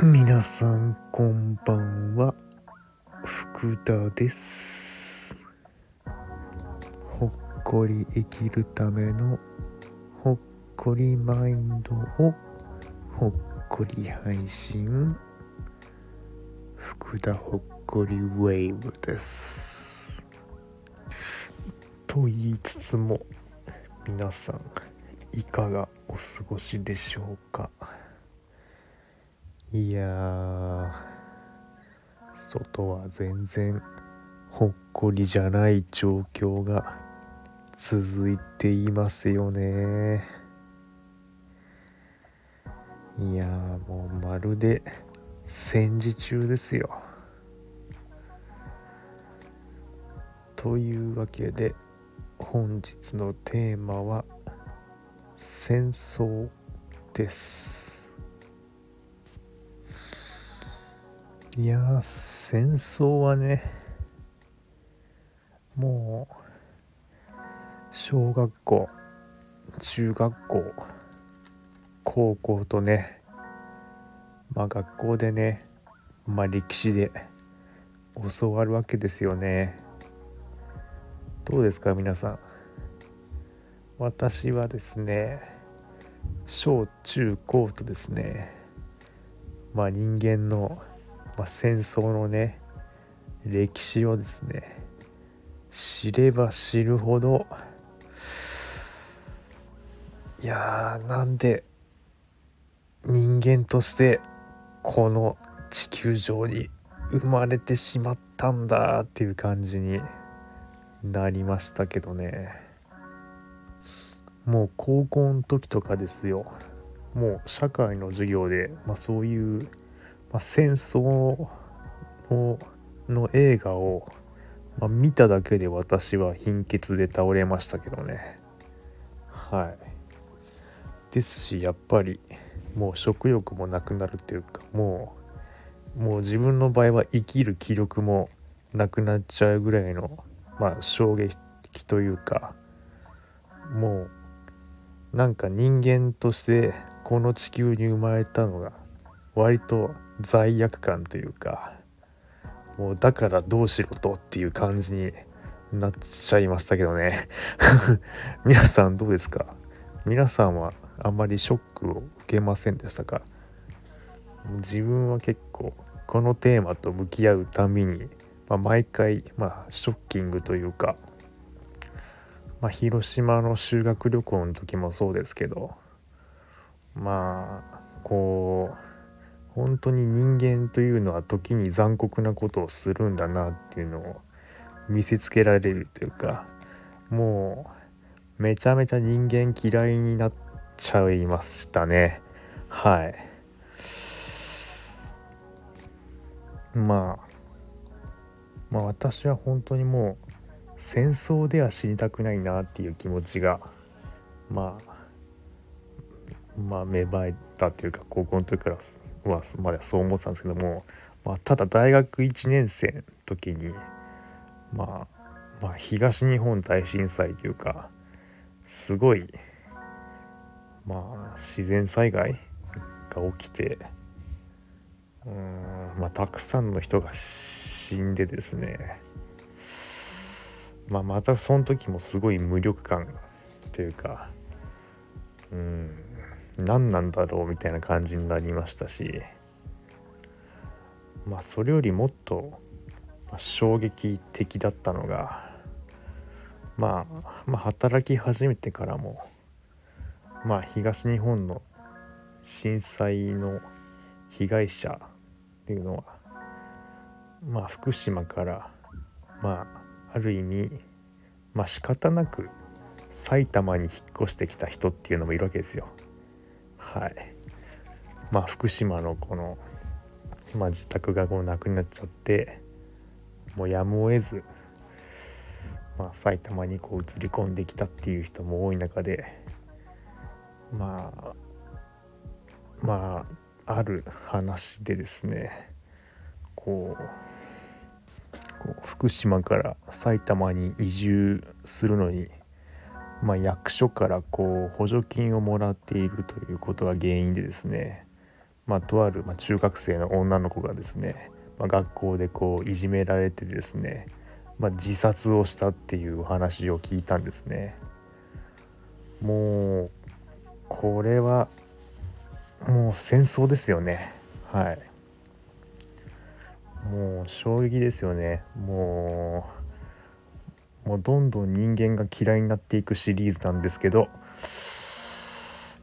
皆さんこんばんは。福田です。ほっこり生きるためのほっこりマインドをほっこり配信。福田ほっこりウェーブです。と言いつつも皆さんいかがお過ごしでしょうか？いや外は全然ほっこりじゃない状況が続いていますよね。いやもうまるで戦時中ですよ。というわけで本日のテーマは戦争です。いや戦争はねもう小学校中学校高校とねまあ学校でねまあ歴史で教わるわけですよね。どうですか皆さん。私はですね小中高とですねまあ人間の、まあ、戦争のね歴史をですね知れば知るほどいやーなんで人間としてこの地球上に生まれてしまったんだっていう感じになりましたけどね。もう高校の時とかですよ。もう社会の授業で、まあ、そういう、まあ、戦争のの映画を、まあ、見ただけで私は貧血で倒れましたけどね。はい。ですしやっぱりもう食欲もなくなるっていうかもうもう自分の場合は生きる気力もなくなっちゃうぐらいのまあ衝撃というかもうなんか人間としてこの地球に生まれたのが割と罪悪感というかもうだからどうしろとっていう感じになっちゃいましたけどね。皆さんどうですか？皆さんはあんまりショックを受けませんでしたか？自分は結構このテーマと向き合うたびに、まあ、毎回、まあ、ショッキングというか、まあ、広島の修学旅行の時もそうですけどまあこう本当に人間というのは時に残酷なことをするんだなっていうのを見せつけられるというかもうめちゃめちゃ人間嫌いになっちゃいましたね。はい。まあまあ私は本当にもう戦争では死にたくないなっていう気持ちがまあまあ芽生えたというか高校の時からはまだそう思ってたんですけども、まあ、ただ大学1年生の時に、まあ、まあ東日本大震災というかすごいまあ自然災害が起きてうんまあたくさんの人が死死んでですね。まあまたその時もすごい無力感というかうん何なんだろうみたいな感じになりましたしまあそれよりもっと衝撃的だったのが、まあ、まあ働き始めてからもまあ東日本の震災の被害者っていうのはまあ福島からまあある意味まあ仕方なく埼玉に引っ越してきた人っていうのもいるわけですよ。はいまあ福島のこの、まあ、自宅がこうなくなっちゃってもうやむを得ず、まあ、埼玉にこう移り込んできたっていう人も多い中でまあまあある話でですねこうこう福島から埼玉に移住するのにまあ、役所からこう補助金をもらっているということが原因でですね、まあ、とある、ま中学生の女の子がですね、まあ、学校でこういじめられてですね、まあ、自殺をしたっていうお話を聞いたんですね。もうこれはもう戦争ですよねはいもう衝撃ですよね。もうもうどんどん人間が嫌いになっていくシリーズなんですけど。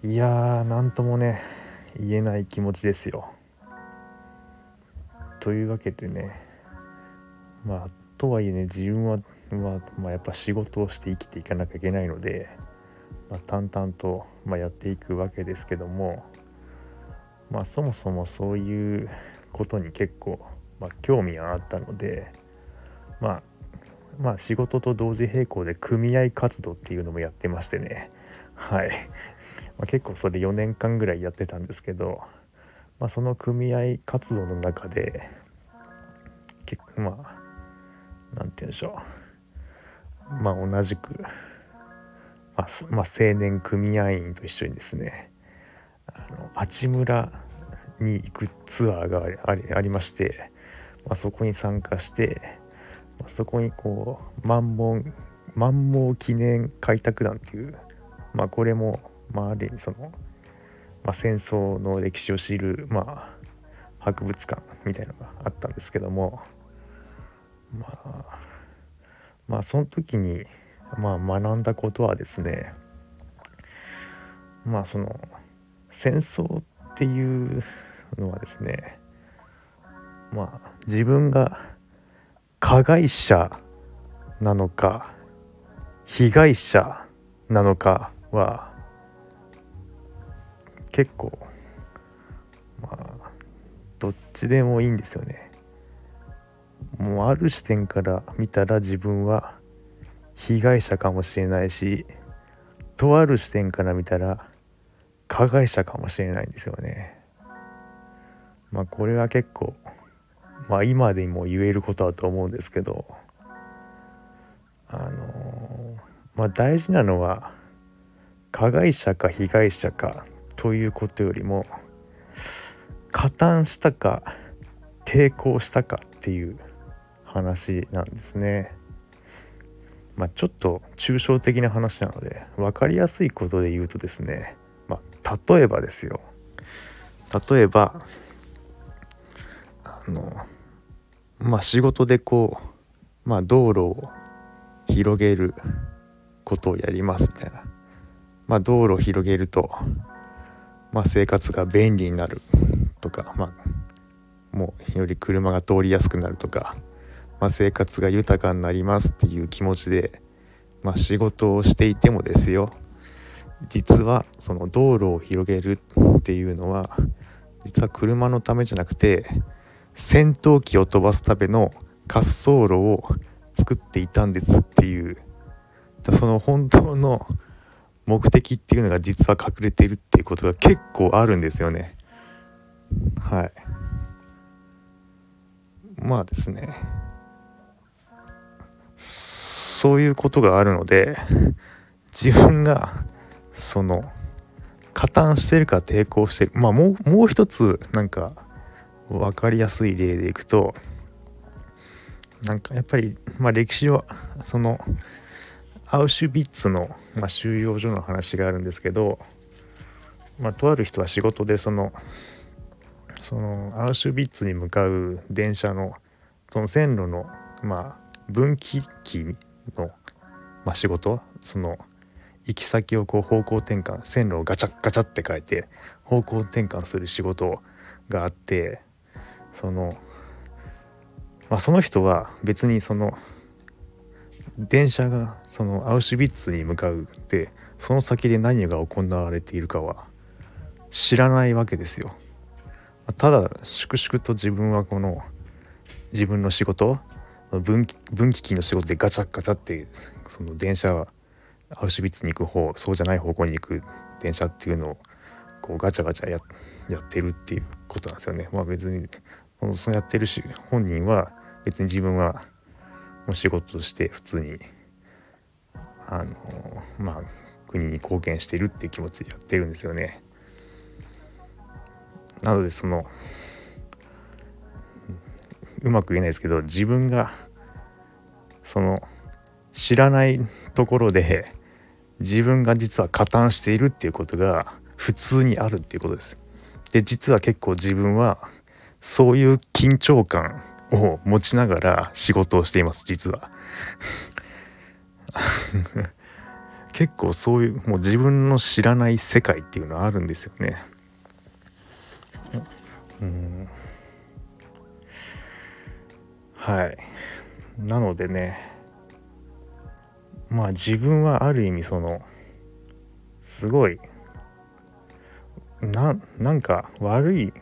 いやーなんともね言えない気持ちですよ。というわけでねまあとはいえね自分は、まあ、まあ、やっぱ仕事をして生きていかなきゃいけないのでまあ、淡々と、まやっていくわけですけども、まあ、そもそもそういうことに結構、まあ、興味があったので、まあ、まあ仕事と同時並行で組合活動っていうのもやってましてね。はい、まあ、結構それ4年間ぐらいやってたんですけど、まあ、その組合活動の中で結構まあ何て言うんでしょう。まあ同じくまあ、まあ、青年組合員と一緒にですねあの阿智村に行くツアーがありありまして、まあ、そこに参加して、まあ、そこにこう万門万門記念開拓団っていう、まあ、これも、まあ、ある意味その、まあ、戦争の歴史を知る、まあ、博物館みたいのがあったんですけどもまあまあその時にまあ学んだことはですねまあその戦争っていうのはですねまあ自分が加害者なのか被害者なのかは結構まあどっちでもいいんですよね。もうある視点から見たら自分は被害者かもしれないしとある視点から見たら加害者かもしれないんですよね。まあこれは結構まあ今でも言えることだと思うんですけどあのまあ大事なのは加害者か被害者かということよりも加担したか抵抗したかっていう話なんですね。まあ、ちょっと抽象的な話なので分かりやすいことで言うとですね、まあ、例えばですよ例えばあのまあ仕事でこう、まあ、道路を広げることをやりますみたいな、まあ、道路を広げると、まあ、生活が便利になるとか、まあ、もうより車が通りやすくなるとかまあ、生活が豊かになりますっていう気持ちで、まあ、仕事をしていてもですよ。実はその道路を広げるっていうのは実は車のためじゃなくて戦闘機を飛ばすための滑走路を作っていたんですっていう。その本当の目的っていうのが実は隠れているっていうことが結構あるんですよね。はい。まあですね。そういうことがあるので自分がその加担してるか抵抗してる。まあもうもう一つなんか分かりやすい例でいくとなんかやっぱり、まあ、歴史はそのアウシュビッツの、まあ、収容所の話があるんですけど、まあ、とある人は仕事でそのそのアウシュビッツに向かう電車のその線路のまあ分岐器の、まあ、仕事その行き先をこう方向転換線路をガチャッガチャって変えて方向転換する仕事があってその、まあ、その人は別にその電車がそのアウシュビッツに向かうってその先で何が行われているかは知らないわけですよ。ただ粛々と自分はこの自分の仕事分分岐器の仕事でガチャガチャってその電車アウシュビッツに行く方そうじゃない方向に行く電車っていうのをこうガチャガチャやってるっていうことなんですよね。まあ別にそのやってるし本人は別に自分はもう仕事として普通にあのまあ国に貢献してるっていう気持ちでやってるんですよね。なのでそのうまく言えないですけど自分がその知らないところで自分が実は加担しているっていうことが普通にあるっていうことです。で実は結構自分はそういう緊張感を持ちながら仕事をしています実は。結構そういうもう自分の知らない世界っていうのはあるんですよね。うんはいなのでねまあ自分はある意味そのすごいななんか悪い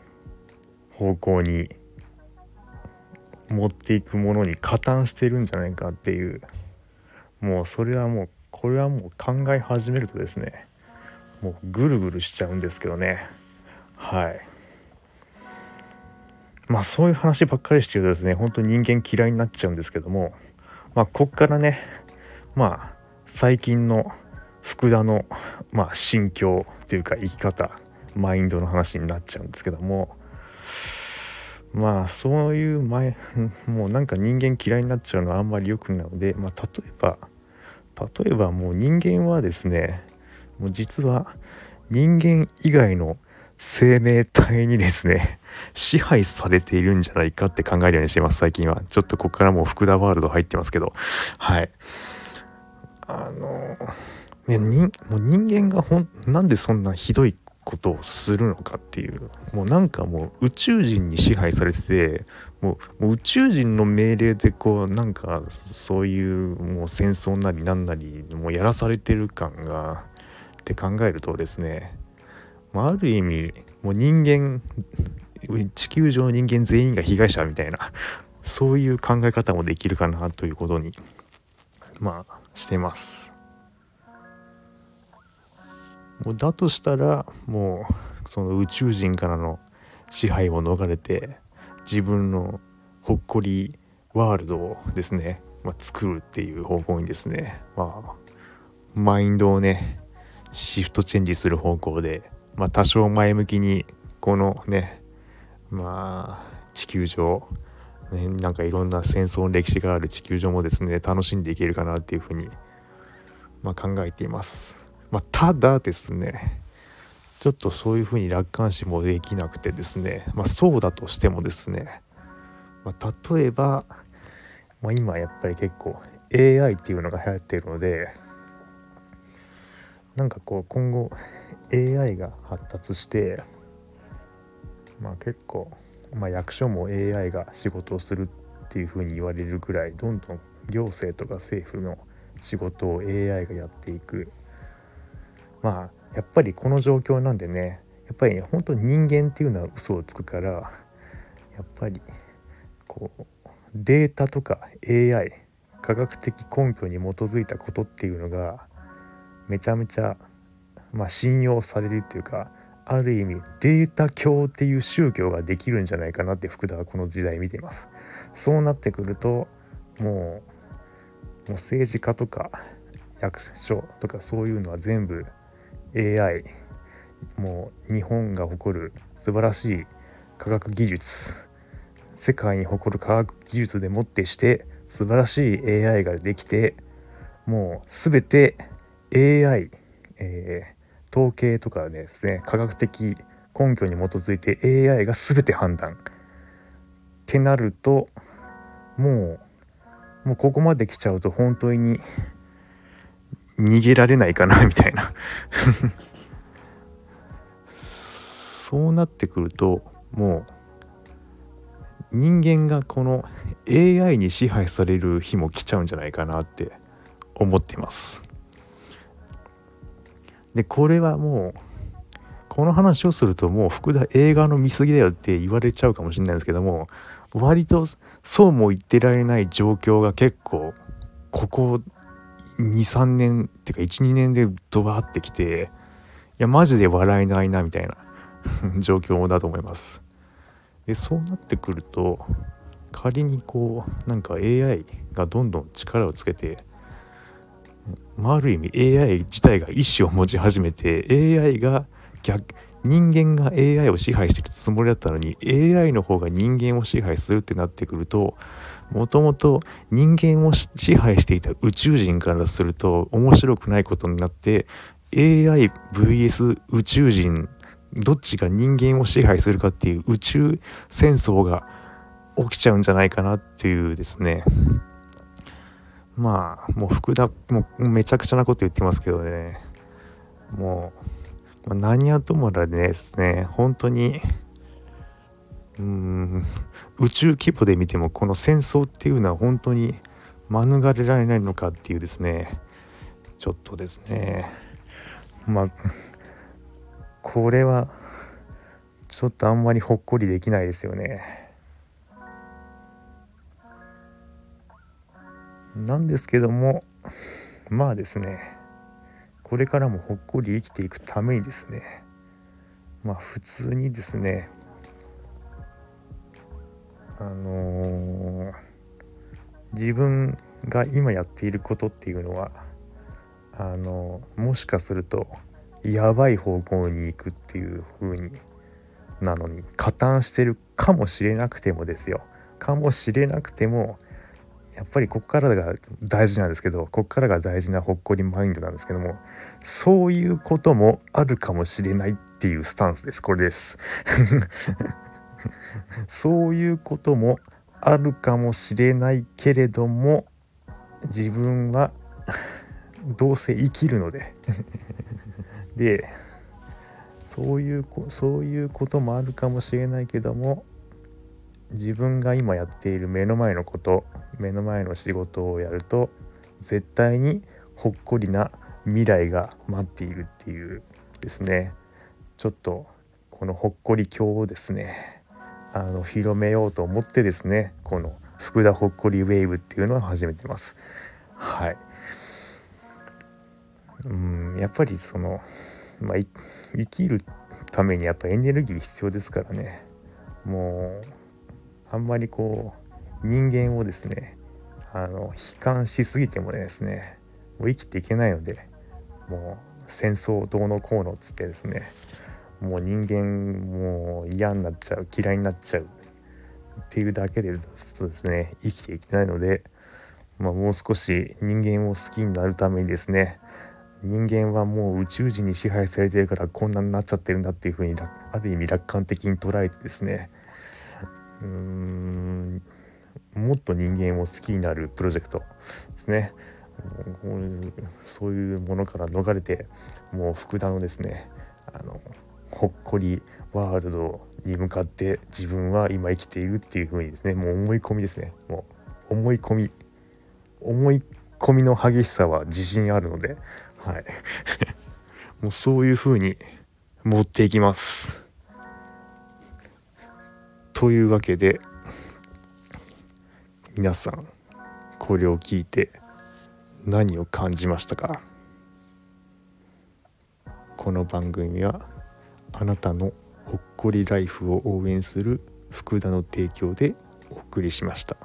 方向に持っていくものに加担してるんじゃないかっていう。もうそれはもうこれはもう考え始めるとですねもうぐるぐるしちゃうんですけどね。はい。まあそういう話ばっかりしてるとですね本当に人間嫌いになっちゃうんですけどもまあこっからねまあ最近の福田のまあ心境というか生き方マインドの話になっちゃうんですけどもまあそういう前 もうなんか人間嫌いになっちゃうのはあんまり良くないので、まあ、例えば例えばもう人間はですねもう実は人間以外の生命体にですね支配されているんじゃないかって考えるようにしてます最近は。ちょっとここからもう福田ワールド入ってますけど。はい。あの人もう人間がほんなんでそんなひどいことをするのかっていうもうなんかもう宇宙人に支配されててもう宇宙人の命令でこうなんかそういうもう戦争なりなんなりもうやらされてる感がって考えるとですねある意味もう人間地球上の人間全員が被害者みたいなそういう考え方もできるかなということにまあしてます。もうだとしたらもうその宇宙人からの支配を逃れて自分のほっこりワールドをですね、まあ、作るっていう方向にですね、まあ、マインドをねシフトチェンジする方向で、まあ、多少前向きにこのねまあ地球上、ね、なんかいろんな戦争の歴史がある地球上もですね楽しんでいけるかなっていうふうに、まあ、考えています。まあ、ただですねちょっとそういうふうに楽観視もできなくてですね、まあ、そうだとしてもですね、まあ、例えば、まあ、今やっぱり結構 AI っていうのが流行っているのでなんかこう今後 AI が発達してまあ結構、まあ、役所も AI が仕事をするっていうふうに言われるぐらいどんどん行政とか政府の仕事を AI がやっていく。まあやっぱりこの状況なんでねやっぱり本当に人間っていうのは嘘をつくからやっぱりこうデータとか AI 科学的根拠に基づいたことっていうのがめちゃめちゃ、まあ、信用されるっていうかある意味データ教っていう宗教ができるんじゃないかなって福田はこの時代見ています。そうなってくるともうもう政治家とか役所とかそういうのは全部 AI もう日本が誇る素晴らしい科学技術世界に誇る科学技術でもってして素晴らしい AI ができてもう全て AI、えー、統計とかですね科学的根拠に基づいて AI が全て判断。ってなるともうもうここまで来ちゃうと本当に逃げられないかなみたいなそうなってくるともう人間がこの AI に支配される日も来ちゃうんじゃないかなって思ってます。でこれはもうこの話をするともう福田映画の見過ぎだよって言われちゃうかもしれないんですけども割とそうも言ってられない状況が結構ここ23年っていうか12年でドバーってきていやマジで笑えないなみたいな 状況だと思います。でそうなってくると仮にこうなんか AI がどんどん力をつけてまあ、ある意味 AI 自体が意思を持ち始めて AI が逆人間が AI を支配していくつもりだったのに AI の方が人間を支配するってなってくるともともと人間を支配していた宇宙人からすると面白くないことになって AIVS 宇宙人どっちが人間を支配するかっていう宇宙戦争が起きちゃうんじゃないかなっていうですね。まあもう福田もうめちゃくちゃなこと言ってますけどね。もう、何やともらですね。本当に宇宙規模で見てもこの戦争っていうのは本当に免れられないのかっていうですね。ちょっとですね。まあこれはちょっとあんまりほっこりできないですよね。なんですけどもまあですね。これからもほっこり生きていくためにですね。まあ普通にですねあのー、自分が今やっていることっていうのはあのー、もしかするとやばい方向に行くっていう風になのに加担してるかもしれなくてもですよ。かもしれなくてもやっぱりここからが大事なんですけどここからが大事なほっこりマインドなんですけどもそういうこともあるかもしれないっていうスタンスです。これです。そういうこともあるかもしれないけれども自分は どうせ生きるので。でそういうそういうこともあるかもしれないけども自分が今やっている目の前のこと目の前の仕事をやると絶対にほっこりな未来が待っているっていうですね。ちょっとこのほっこり鏡をですね。あの広めようと思ってですねこの福田ほっこりウェーブっていうのを始めてます。はい。うんやっぱりその、まあ、生きるためにやっぱエネルギー必要ですからね。もうあんまりこう人間をですねあの悲観しすぎてもですねもう生きていけないのでもう戦争どうのこうのっつってですねもう人間もう嫌になっちゃう嫌いになっちゃう。っていうだけでそうですね生きていけないので、まあ、もう少し人間を好きになるためにですね人間はもう宇宙人に支配されてるからこんなになっちゃってるんだっていうふうにある意味楽観的に捉えてですねうーんもっと人間を好きになるプロジェクトですね。そういうものから逃れてもう福田のですねあのほっこりワールドに向かって自分は今生きているっていう風にですね。もう思い込みですね。もう思い込み。思い込みの激しさは自信あるので。はい。もうそういう風に持っていきます。というわけで皆さんこれを聞いて何を感じましたか？この番組はあなたのほっこりライフを応援する福田の提供でお送りしました。